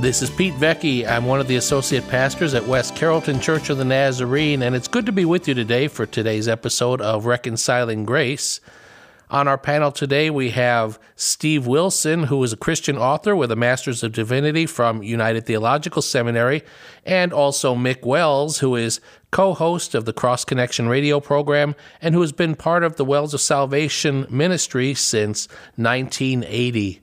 This is Pete Vecchi. I'm one of the associate pastors at West Carrollton Church of the Nazarene, and it's good to be with you today for today's episode of Reconciling Grace. On our panel today, we have Steve Wilson, who is a Christian author with a Master's of Divinity from United Theological Seminary, and also Mick Wells, who is co host of the Cross Connection radio program and who has been part of the Wells of Salvation ministry since 1980.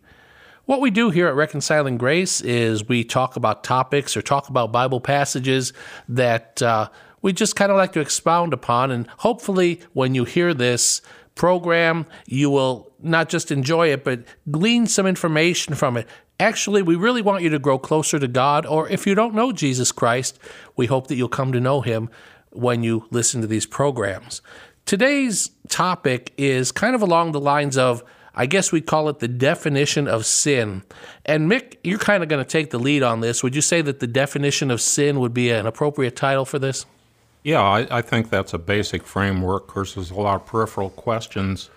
What we do here at Reconciling Grace is we talk about topics or talk about Bible passages that uh, we just kind of like to expound upon. And hopefully, when you hear this program, you will not just enjoy it, but glean some information from it. Actually, we really want you to grow closer to God, or if you don't know Jesus Christ, we hope that you'll come to know Him when you listen to these programs. Today's topic is kind of along the lines of I guess we call it the definition of sin. And Mick, you're kind of going to take the lead on this. Would you say that the definition of sin would be an appropriate title for this? Yeah, I, I think that's a basic framework. Of course, there's a lot of peripheral questions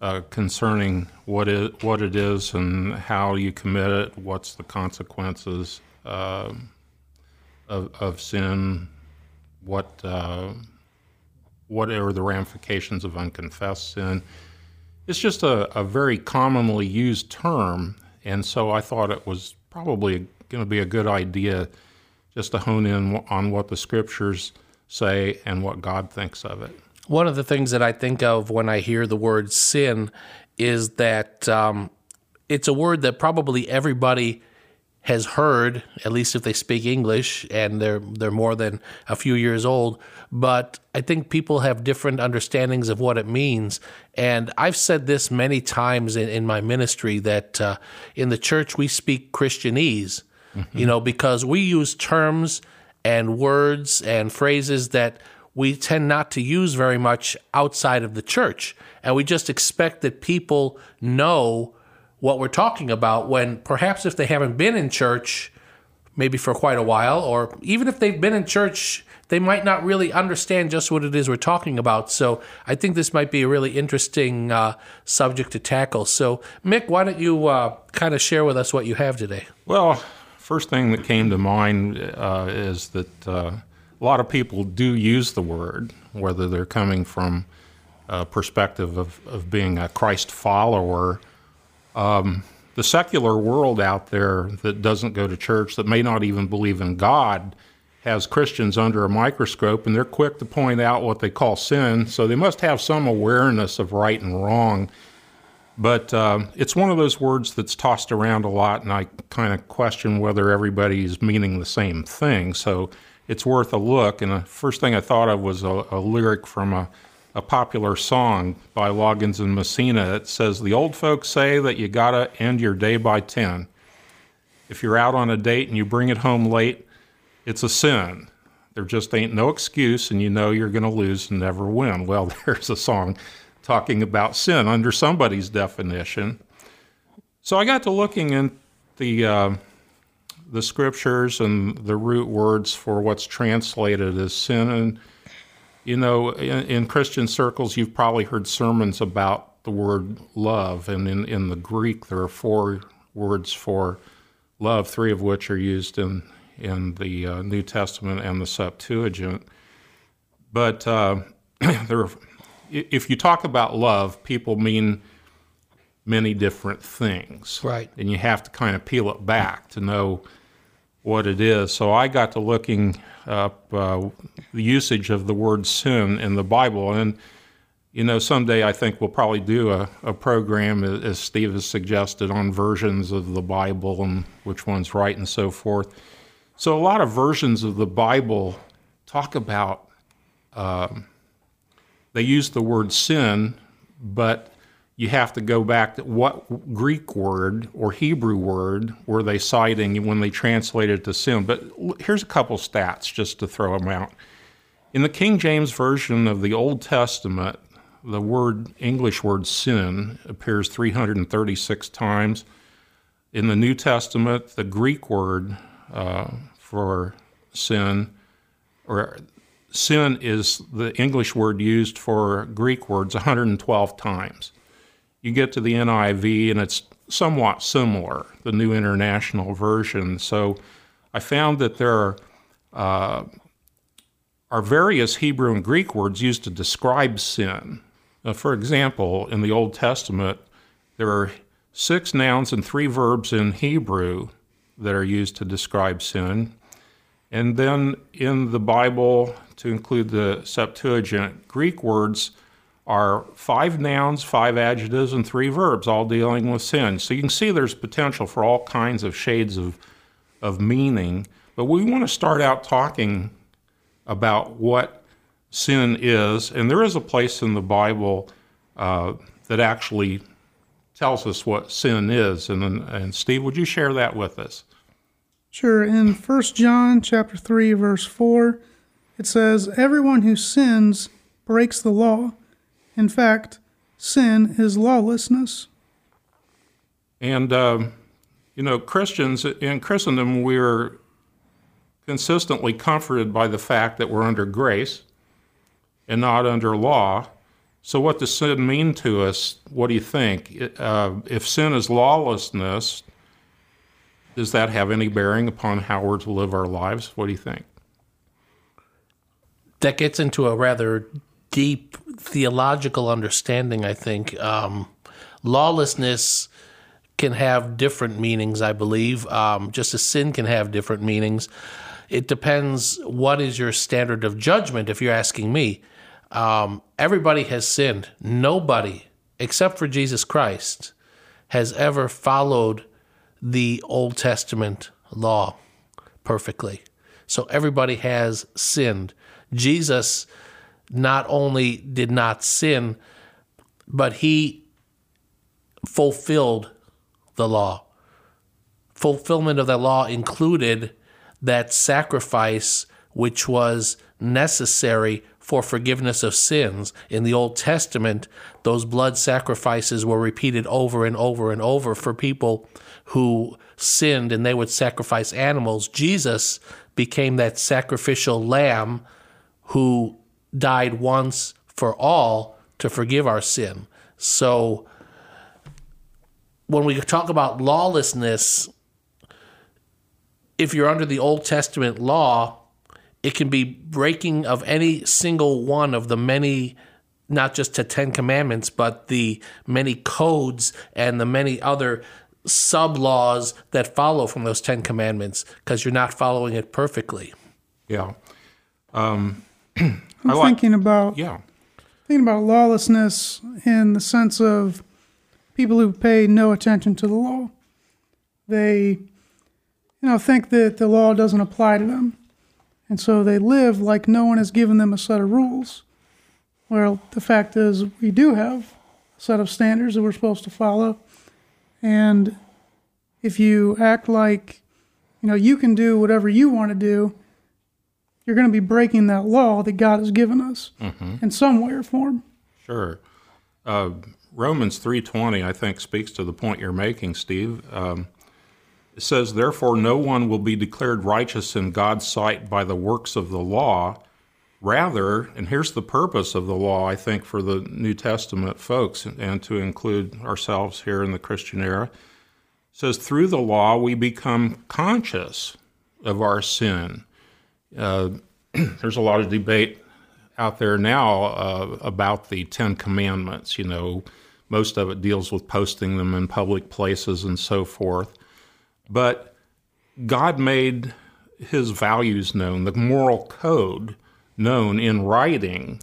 uh, concerning what it, what it is and how you commit it, what's the consequences uh, of, of sin, what, uh, what are the ramifications of unconfessed sin. It's just a, a very commonly used term, and so I thought it was probably going to be a good idea just to hone in on what the scriptures say and what God thinks of it. One of the things that I think of when I hear the word sin is that um, it's a word that probably everybody has heard, at least if they speak English and they're they're more than a few years old. But I think people have different understandings of what it means. And I've said this many times in, in my ministry that uh, in the church we speak Christianese, mm-hmm. you know, because we use terms and words and phrases that we tend not to use very much outside of the church. And we just expect that people know what we're talking about when perhaps if they haven't been in church maybe for quite a while, or even if they've been in church, they might not really understand just what it is we're talking about. So I think this might be a really interesting uh, subject to tackle. So, Mick, why don't you uh, kind of share with us what you have today? Well, first thing that came to mind uh, is that uh, a lot of people do use the word, whether they're coming from a perspective of, of being a Christ follower um, the secular world out there that doesn't go to church, that may not even believe in God, has Christians under a microscope and they're quick to point out what they call sin. So they must have some awareness of right and wrong. But uh, it's one of those words that's tossed around a lot, and I kind of question whether everybody is meaning the same thing. So it's worth a look. And the first thing I thought of was a, a lyric from a a popular song by Loggins and Messina. It says, The old folks say that you gotta end your day by 10. If you're out on a date and you bring it home late, it's a sin. There just ain't no excuse, and you know you're gonna lose and never win. Well, there's a song talking about sin under somebody's definition. So I got to looking in the uh, the scriptures and the root words for what's translated as sin, and you know, in, in, Christian circles, you've probably heard sermons about the word love, and in, in the Greek, there are four words for love, three of which are used in in the uh, New Testament and the Septuagint. But uh, there, if you talk about love, people mean many different things, right? And you have to kind of peel it back to know what it is. So I got to looking up uh, the usage of the word sin in the Bible. And, you know, someday I think we'll probably do a, a program, as Steve has suggested, on versions of the Bible and which one's right and so forth. So a lot of versions of the Bible talk about, um, they use the word sin, but you have to go back to what Greek word or Hebrew word were they citing when they translated to sin. But here's a couple stats just to throw them out. In the King James Version of the Old Testament, the word English word sin appears 336 times. In the New Testament, the Greek word uh, for sin, or sin is the English word used for Greek words 112 times. You get to the NIV and it's somewhat similar, the New International Version. So I found that there are, uh, are various Hebrew and Greek words used to describe sin. For example, in the Old Testament, there are six nouns and three verbs in Hebrew that are used to describe sin. And then in the Bible, to include the Septuagint, Greek words are five nouns, five adjectives, and three verbs, all dealing with sin. So you can see there's potential for all kinds of shades of, of meaning. But we want to start out talking about what sin is. And there is a place in the Bible uh, that actually tells us what sin is. And, and Steve, would you share that with us? Sure. In 1 John chapter 3 verse 4, it says, "Everyone who sins breaks the law. In fact, sin is lawlessness." And um, you know, Christians in Christendom, we're consistently comforted by the fact that we're under grace and not under law. So, what does sin mean to us? What do you think? Uh, if sin is lawlessness, does that have any bearing upon how we're to live our lives? What do you think? That gets into a rather deep theological understanding, I think. Um, lawlessness can have different meanings, I believe, um, just as sin can have different meanings. It depends what is your standard of judgment, if you're asking me. Um, everybody has sinned. Nobody, except for Jesus Christ, has ever followed the Old Testament law perfectly. So everybody has sinned. Jesus not only did not sin, but he fulfilled the law. Fulfillment of the law included that sacrifice which was necessary for forgiveness of sins. In the Old Testament, those blood sacrifices were repeated over and over and over for people who sinned and they would sacrifice animals. Jesus became that sacrificial lamb who died once for all to forgive our sin. So when we talk about lawlessness, if you're under the Old Testament law, it can be breaking of any single one of the many, not just the Ten Commandments, but the many codes and the many other sub laws that follow from those Ten Commandments because you're not following it perfectly. Yeah. Um, I'm like, thinking about yeah, thinking about lawlessness in the sense of people who pay no attention to the law. They, you know, think that the law doesn't apply to them, and so they live like no one has given them a set of rules. Well, the fact is, we do have a set of standards that we're supposed to follow, and if you act like, you know, you can do whatever you want to do, you're going to be breaking that law that God has given us mm-hmm. in some way or form. Sure. Uh, Romans 3:20 I think speaks to the point you're making, Steve. Um, it says, "Therefore no one will be declared righteous in God's sight by the works of the law, rather, and here's the purpose of the law, I think, for the New Testament folks, and to include ourselves here in the Christian era, says through the law we become conscious of our sin. Uh, there's a lot of debate out there now uh, about the Ten Commandments. You know, most of it deals with posting them in public places and so forth. But God made his values known, the moral code known in writing,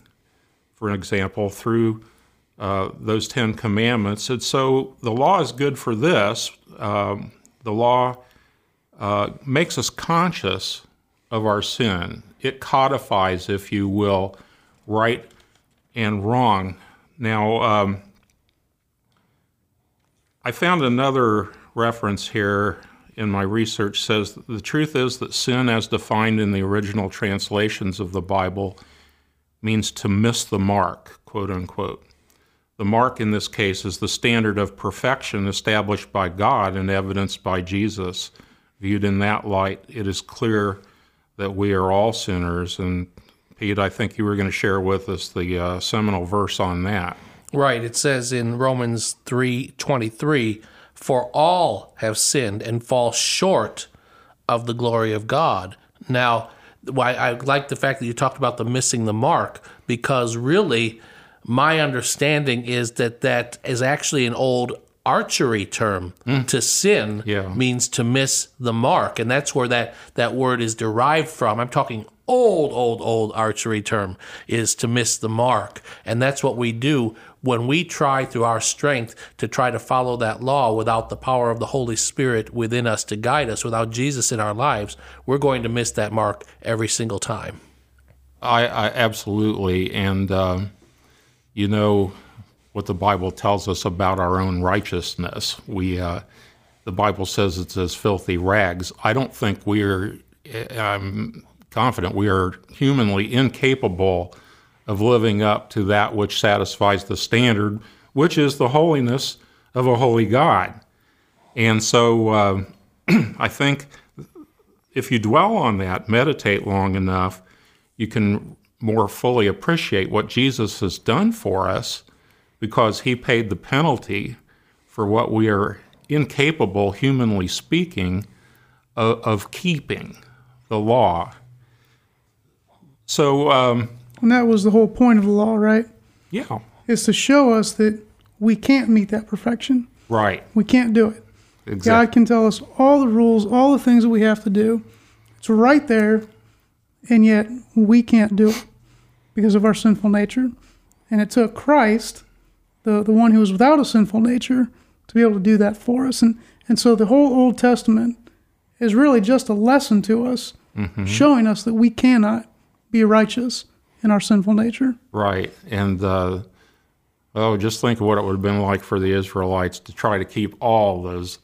for example, through uh, those Ten Commandments. And so the law is good for this. Um, the law uh, makes us conscious of our sin. It codifies, if you will, right and wrong. Now, um, I found another reference here in my research says the truth is that sin, as defined in the original translations of the Bible, means to miss the mark, quote unquote. The mark in this case is the standard of perfection established by God and evidenced by Jesus. Viewed in that light, it is clear that we are all sinners. And Pete, I think you were going to share with us the uh, seminal verse on that. Right. It says in Romans 3:23, "For all have sinned and fall short of the glory of God." Now, why I like the fact that you talked about the missing the mark because really my understanding is that that is actually an old archery term to sin Yeah. means to miss the mark and that's where that that word is derived from. I'm talking old old old archery term is to miss the mark and that's what we do when we try through our strength to try to follow that law without the power of the holy spirit within us to guide us without jesus in our lives we're going to miss that mark every single time. I, I absolutely, and um, you know what the Bible tells us about our own righteousness. We, uh, the Bible says it's as filthy rags. I don't think we are. I'm confident we are humanly incapable of living up to that which satisfies the standard, which is the holiness of a holy God. And so, uh, I think if you dwell on that, meditate long enough, you can more fully appreciate what Jesus has done for us because he paid the penalty for what we are incapable, humanly speaking, of, of keeping the law. So, um, And that was the whole point of the law, right? yeah, Is to show us that we can't meet that perfection. right. We can't do it. Exactly. God can tell us all the rules, all the things that we have to do. It's right there, and yet we can't do it because of our sinful nature. And it took Christ, the, the one who was without a sinful nature, to be able to do that for us. And, and so the whole Old Testament is really just a lesson to us, showing us that we cannot be righteous in our sinful nature. Right. And, uh, oh, just think of what it would have been like for the Israelites to try to keep all those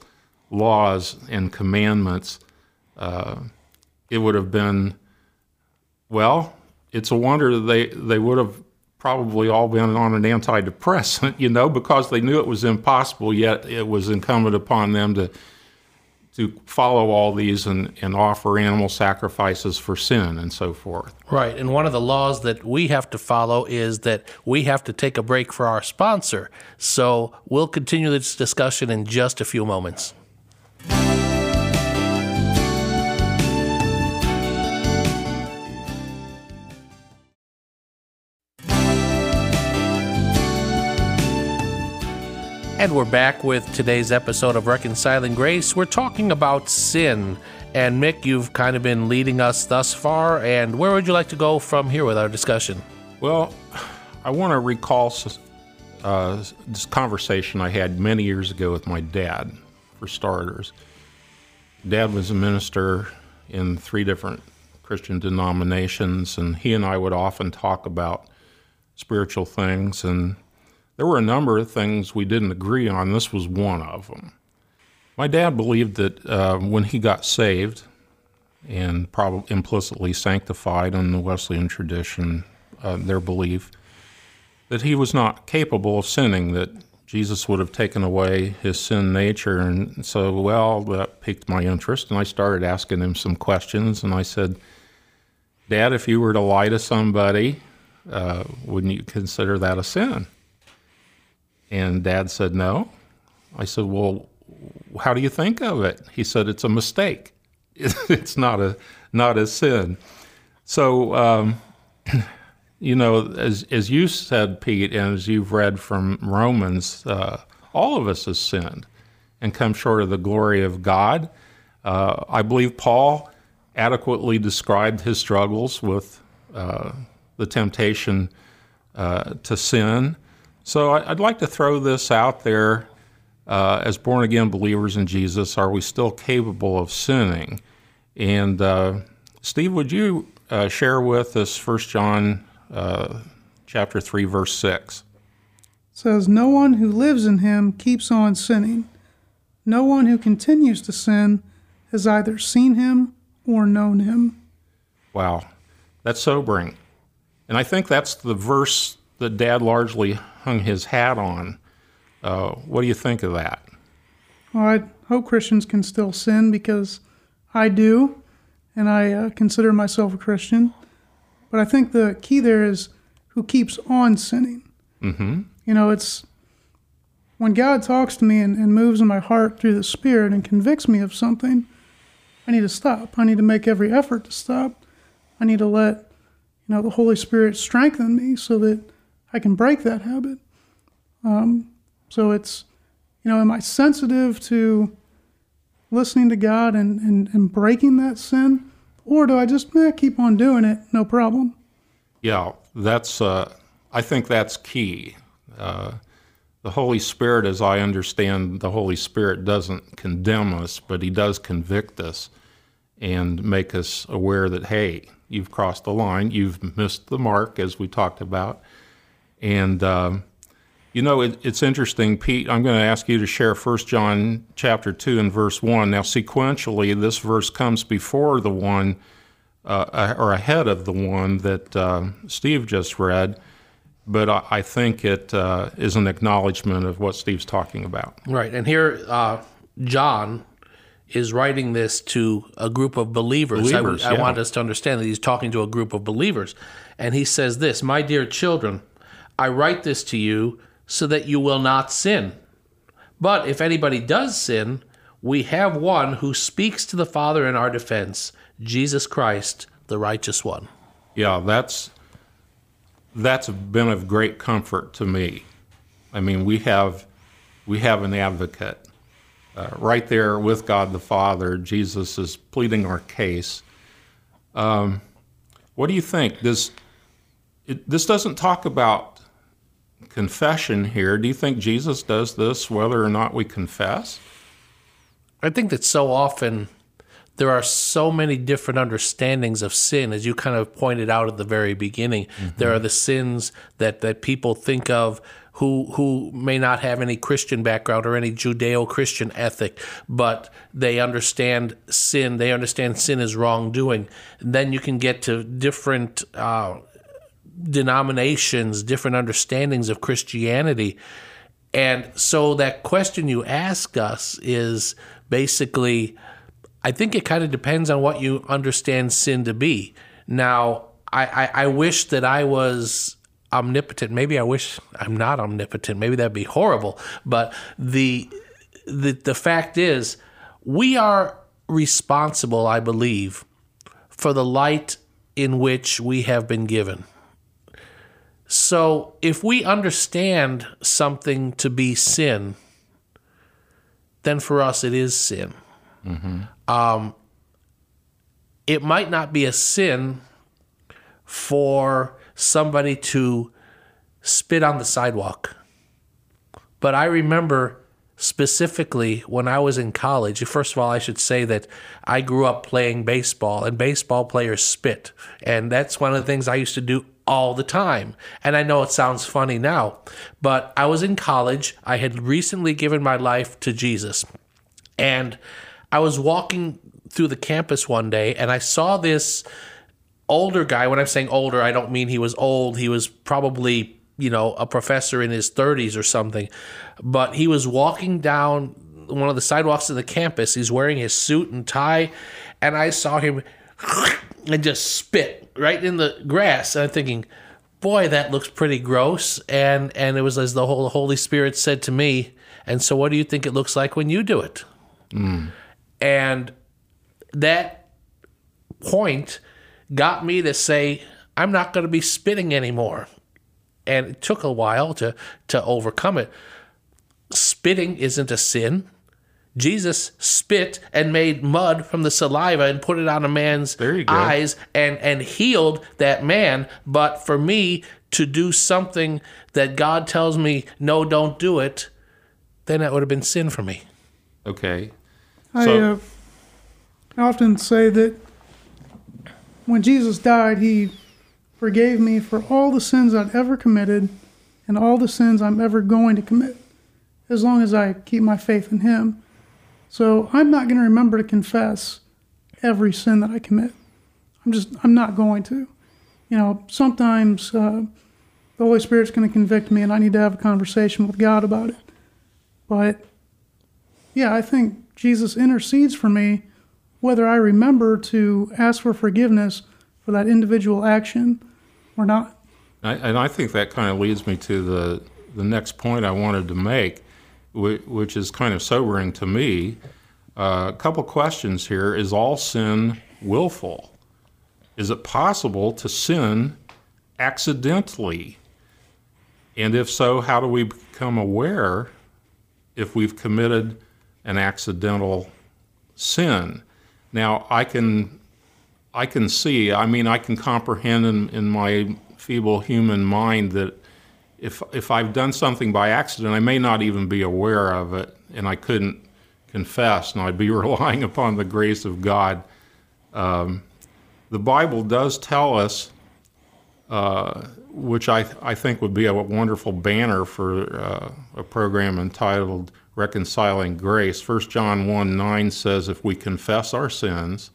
laws and commandments. Uh, it would have been, well, it's a wonder that they, they would have probably all been on an antidepressant, you know, because they knew it was impossible, yet it was incumbent upon them to to follow all these and, and offer animal sacrifices for sin and so forth. Right. And one of the laws that we have to follow is that we have to take a break for our sponsor. So we'll continue this discussion in just a few moments. And we're back with today's episode of Reconciling Grace. We're talking about sin. And Mick, you've kind of been leading us thus far. And where would you like to go from here with our discussion? Well, I want to recall uh, this conversation I had many years ago with my dad, for starters. Dad was a minister in three different Christian denominations, and he and I would often talk about spiritual things. And there were a number of things we didn't agree on. This was one of them. My dad believed that uh, when he got saved, and probably implicitly sanctified in the Wesleyan tradition, uh, their belief that he was not capable of sinning, that Jesus would have taken away his sin nature. And so, well, that piqued my interest, and I started asking him some questions. And I said, Dad, if you were to lie to somebody, uh, wouldn't you consider that a sin? And Dad said, No. I said, Well, how do you think of it? He said, It's a mistake. It's not a not a sin. So, um, you know, as as you said, Pete, and as you've read from Romans, uh, all of us have sinned and come short of the glory of God. Uh, I believe Paul adequately described his struggles with uh, the temptation uh, to sin. So I'd like to throw this out there. Uh, as born again believers in Jesus, are we still capable of sinning? And uh, Steve, would you uh, share with us 1 John uh, chapter 3, verse 6? says, No one who lives in him keeps on sinning. No one who continues to sin has either seen him or known him. Wow, that's sobering. And I think that's the verse that Dad largely hung his hat on. Uh, what do you think of that? Well, I hope Christians can still sin because I do, and I uh, consider myself a Christian. But I think the key there is who keeps on sinning. Mm-hmm. You know, it's when God talks to me and, and moves in my heart through the Spirit and convicts me of something, I need to stop. I need to make every effort to stop. I need to let, you know, the Holy Spirit strengthen me so that I can break that habit. Um, so it's, you know, am I sensitive to listening to God and, and, and breaking that sin? Or do I just eh, keep on doing it, no problem? Yeah, that's. Uh, I think that's key. Uh, the Holy Spirit, as I understand, the Holy Spirit doesn't condemn us, but He does convict us and make us aware that hey, you've crossed the line, you've missed the mark, as we talked about, and. Um, you know, it, it's interesting, Pete. I'm going to ask you to share 1 John chapter 2 and verse 1. Now, sequentially, this verse comes before the one, uh, or ahead of the one that uh, Steve just read, but I, I think it uh, is an acknowledgement of what Steve's talking about. Right. And here, uh, John is writing this to a group of believers. Believers, I, I yeah. want us to understand that he's talking to a group of believers. And he says this My dear children, I write this to you so that you will not sin. But if anybody does sin, we have one who speaks to the Father in our defense, Jesus Christ, the righteous one. Yeah, that's that's been of great comfort to me. I mean, we have we have an advocate uh, right there with God the Father. Jesus is pleading our case. Um, what do you think? Does it, this doesn't talk about confession here? Do you think Jesus does this whether or not we confess? I think that so often there are so many different understandings of sin, as you kind of pointed out at the very beginning. There are the sins that, that people think of who who may not have any Christian background or any Judeo-Christian ethic, but they understand sin. They understand sin is wrongdoing. then you can get to different uh, denominations, different understandings of Christianity. And so that question you ask us is basically, I think it kind of depends on what you understand sin to be. Now, I, I, I wish that I was omnipotent. Maybe I wish I'm not omnipotent. Maybe that'd be horrible. But the the the fact is, we are responsible, I believe, for the light in which we have been given. So if we understand something to be sin, then for us it is sin. Um, it might not be a sin for somebody to spit on the sidewalk. But I remember specifically when I was in college, first of all, I should say that I grew up playing baseball, and baseball players spit. And that's one of the things I used to do all the time. And I know it sounds funny now, but I was in college. I had recently given my life to Jesus. And I was walking through the campus one day, and I saw this older guy. When I'm saying older, I don't mean he was old. He was probably, you know, a professor in his 30s or something. But he was walking down one of the sidewalks of the campus. He's wearing his suit and tie. And I saw him and just spit right in the grass. And I'm thinking, boy, that looks pretty gross. And and it was as the Holy Spirit said to me, and so what do you think it looks like when you do it? And that point got me to say, I'm not going to be spitting anymore. And it took a while to, to overcome it. Spitting isn't a sin. Jesus spit and made mud from the saliva and put it on a man's There eyes and, and healed that man. But for me to do something that God tells me, no, don't do it, then that would have been sin for me. Okay. I, uh, I often say that when Jesus died, he forgave me for all the sins I'd ever committed and all the sins I'm ever going to commit, as long as I keep my faith in him. So I'm not going to remember to confess every sin that I commit. I'm just, I'm not going to. You know, sometimes uh, the Holy Spirit's going to convict me and I need to have a conversation with God about it. But yeah, I think Jesus intercedes for me whether I remember to ask for forgiveness for that individual action or not. I, and I think that kind of leads me to the, the next point I wanted to make, which, is kind of sobering to me. Uh, a couple questions here. Is all sin willful? Is it possible to sin accidentally? And if so, how do we become aware if we've committed an accidental sin? Now, I can, I can see, I mean, I can comprehend in, in my feeble human mind that if, if I've done something by accident, I may not even be aware of it, and I couldn't confess, and I'd be relying upon the grace of God. Um, the Bible does tell us, uh, which I, I think would be a wonderful banner for uh, a program entitled Reconciling Grace. 1 John 1 9 says, If we confess our sins,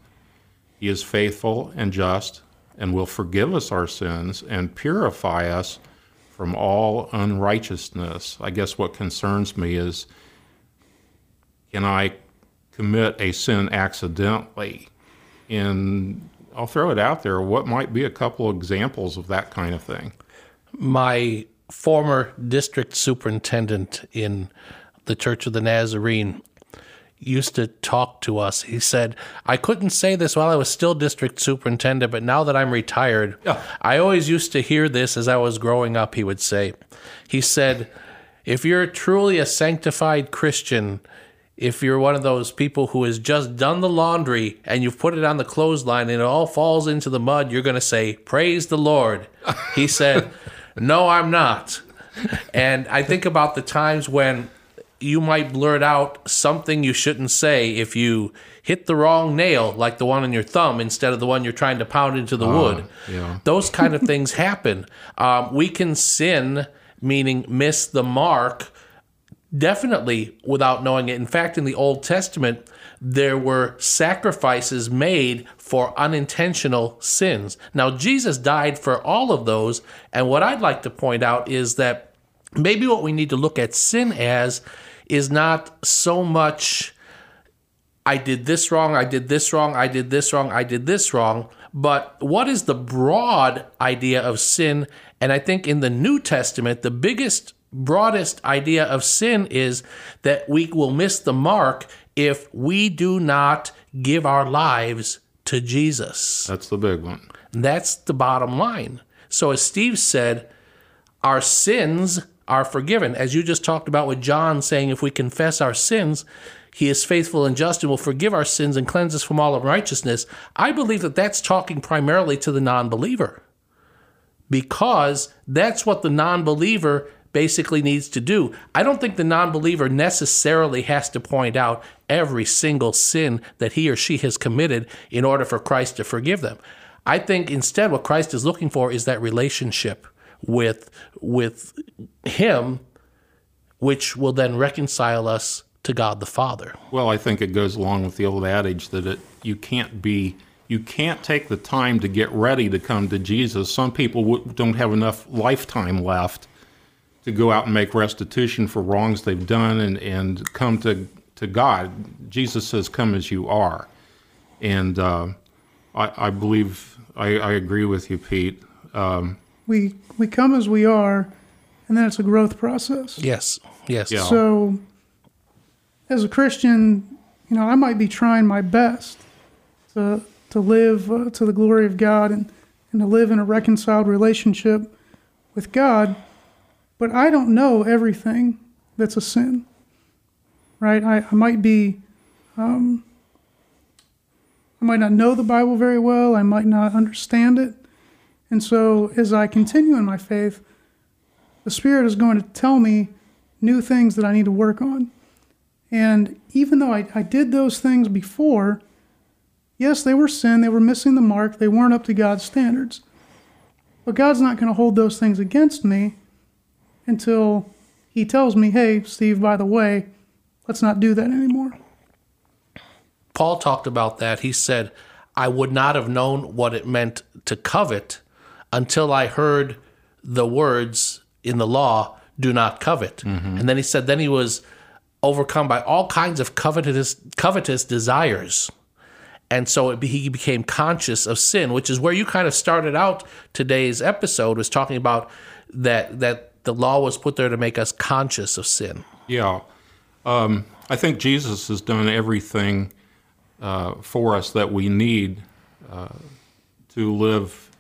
he is faithful and just and will forgive us our sins and purify us from all unrighteousness. I guess what concerns me is can I commit a sin accidentally? And I'll throw it out there. What might be a couple examples of that kind of thing? My former district superintendent in the Church of the Nazarene used to talk to us. He said, I couldn't say this while I was still district superintendent, but now that I'm retired, I always used to hear this as I was growing up, he would say. He said, If you're truly a sanctified Christian, if you're one of those people who has just done the laundry and you've put it on the clothesline and it all falls into the mud, you're going to say, Praise the Lord. He said, No, I'm not. And I think about the times when you might blurt out something you shouldn't say if you hit the wrong nail, like the one on your thumb, instead of the one you're trying to pound into the wood. yeah. Those kind of things happen. Um, we can sin, meaning miss the mark, definitely without knowing it. In fact, in the Old Testament, there were sacrifices made for unintentional sins. Now, Jesus died for all of those. And what I'd like to point out is that maybe what we need to look at sin as is not so much I did this wrong, I did this wrong, I did this wrong, I did this wrong. But what is the broad idea of sin? And I think in the New Testament, the biggest, broadest idea of sin is that we will miss the mark if we do not give our lives to Jesus. That's the big one. That's the bottom line. So, as Steve said, our sins are forgiven. As you just talked about with John saying, if we confess our sins, he is faithful and just and will forgive our sins and cleanse us from all unrighteousness. I believe that that's talking primarily to the non believer because that's what the non believer basically needs to do. I don't think the non believer necessarily has to point out every single sin that he or she has committed in order for Christ to forgive them. I think instead what Christ is looking for is that relationship with with him which will then reconcile us to God the Father. Well, I think it goes along with the old adage that it, you can't be you can't take the time to get ready to come to Jesus. Some people w- don't have enough lifetime left to go out and make restitution for wrongs they've done and, and come to, to God. Jesus says, Come as you are. And uh, I, I, believe, I, I, agree with you, Pete. Um, we, we come as we are, and then it's a growth process. Yes, yes. Yeah. So, as a Christian, you know, I might be trying my best to to live uh, to the glory of God and, and to live in a reconciled relationship with God, but I don't know everything that's a sin, right? I, I might be, um, I might not know the Bible very well, I might not understand it. And so as I continue in my faith, the Spirit is going to tell me new things that I need to work on. And even though I, I did those things before, yes, they were sin, they were missing the mark, they weren't up to God's standards. But God's not going to hold those things against me until He tells me, hey, Steve, by the way, let's not do that anymore. Paul talked about that. He said, I would not have known what it meant to covet until I heard the words in the law, do not covet. And then he said, then he was overcome by all kinds of covetous, covetous desires. And so it, be- he became conscious of sin, which is where you kind of started out today's episode, was talking about that, that the law was put there to make us conscious of sin. Yeah. Um, I think Jesus has done everything uh, for us that we need uh, to live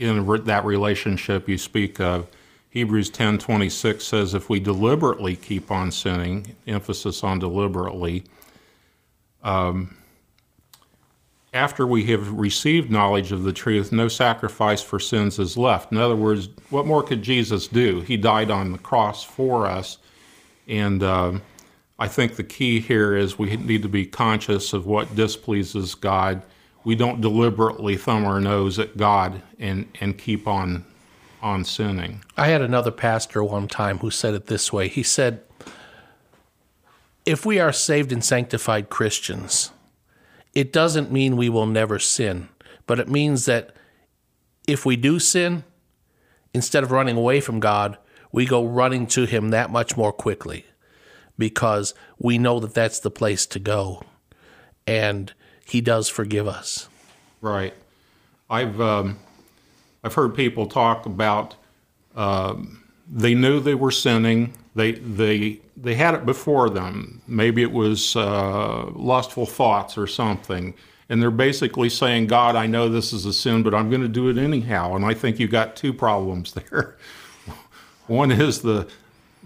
in re- that relationship you speak of. Hebrews 10:26 says if we deliberately keep on sinning, emphasis on deliberately, um, after we have received knowledge of the truth, no sacrifice for sins is left. In other words, what more could Jesus do? He died on the cross for us. And um I think the key here is we need to be conscious of what displeases God. We don't deliberately thumb our nose at God and, and keep on on sinning. I had another pastor one time who said it this way. He said, If we are saved and sanctified Christians, it doesn't mean we will never sin, but it means that if we do sin, instead of running away from God, we go running to Him that much more quickly because we know that that's the place to go. And He does forgive us. Right. I've um, I've heard people talk about um, they knew they were sinning. They they they had it before them. Maybe it was uh, lustful thoughts or something, and they're basically saying, "God, I know this is a sin, but I'm going to do it anyhow." And I think you got two problems there. One is the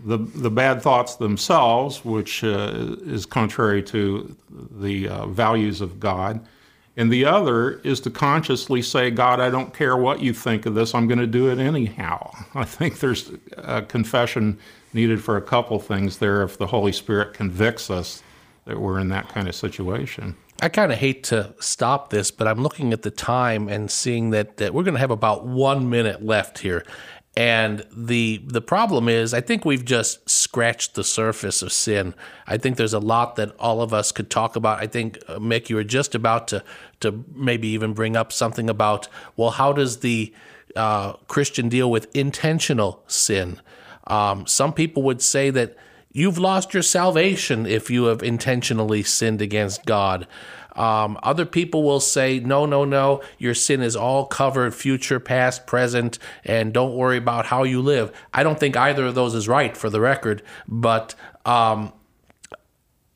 the the bad thoughts themselves, which uh, is contrary to the uh, values of God. And the other is to consciously say, God, I don't care what you think of this, I'm going to do it anyhow. I think there's a confession needed for a couple things there if the Holy Spirit convicts us that we're in that kind of situation. I kind of hate to stop this, but I'm looking at the time and seeing that, that we're going to have about one minute left here. And the the problem is, I think we've just scratched the surface of sin. I think there's a lot that all of us could talk about. I think uh, Mick, you were just about to to maybe even bring up something about well, how does the uh, Christian deal with intentional sin? Um, some people would say that you've lost your salvation if you have intentionally sinned against God. Um, other people will say, no, no, no, your sin is all covered, future, past, present, and don't worry about how you live. I don't think either of those is right for the record, but. Um,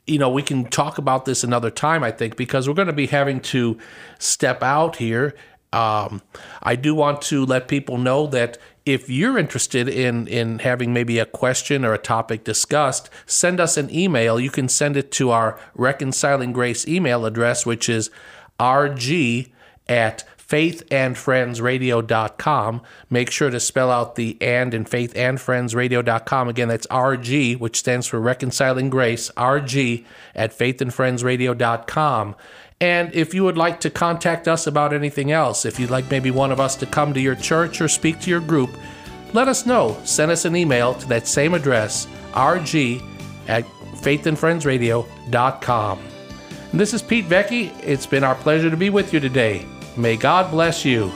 you know, we can talk about this another time, I think, because we're going to be having to step out here. Um, I do want to let people know that if you're interested in in having maybe a question or a topic discussed, send us an email. You can send it to our Reconciling Grace email address, which is rg at faithandfriendsradio.com. Make sure to spell out the and in faithandfriendsradio.com. Again, that's RG, which stands for Reconciling Grace, RG at faithandfriendsradio.com. And if you would like to contact us about anything else, if you'd like maybe one of us to come to your church or speak to your group, let us know. Send us an email to that same address, rg at faithandfriendsradio.com. And this is Pete Vecchi. It's been our pleasure to be with you today. May God bless you.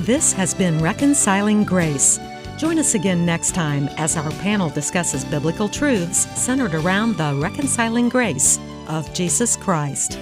This has been Reconciling Grace. Join us again next time as our panel discusses biblical truths centered around the reconciling grace of Jesus Christ.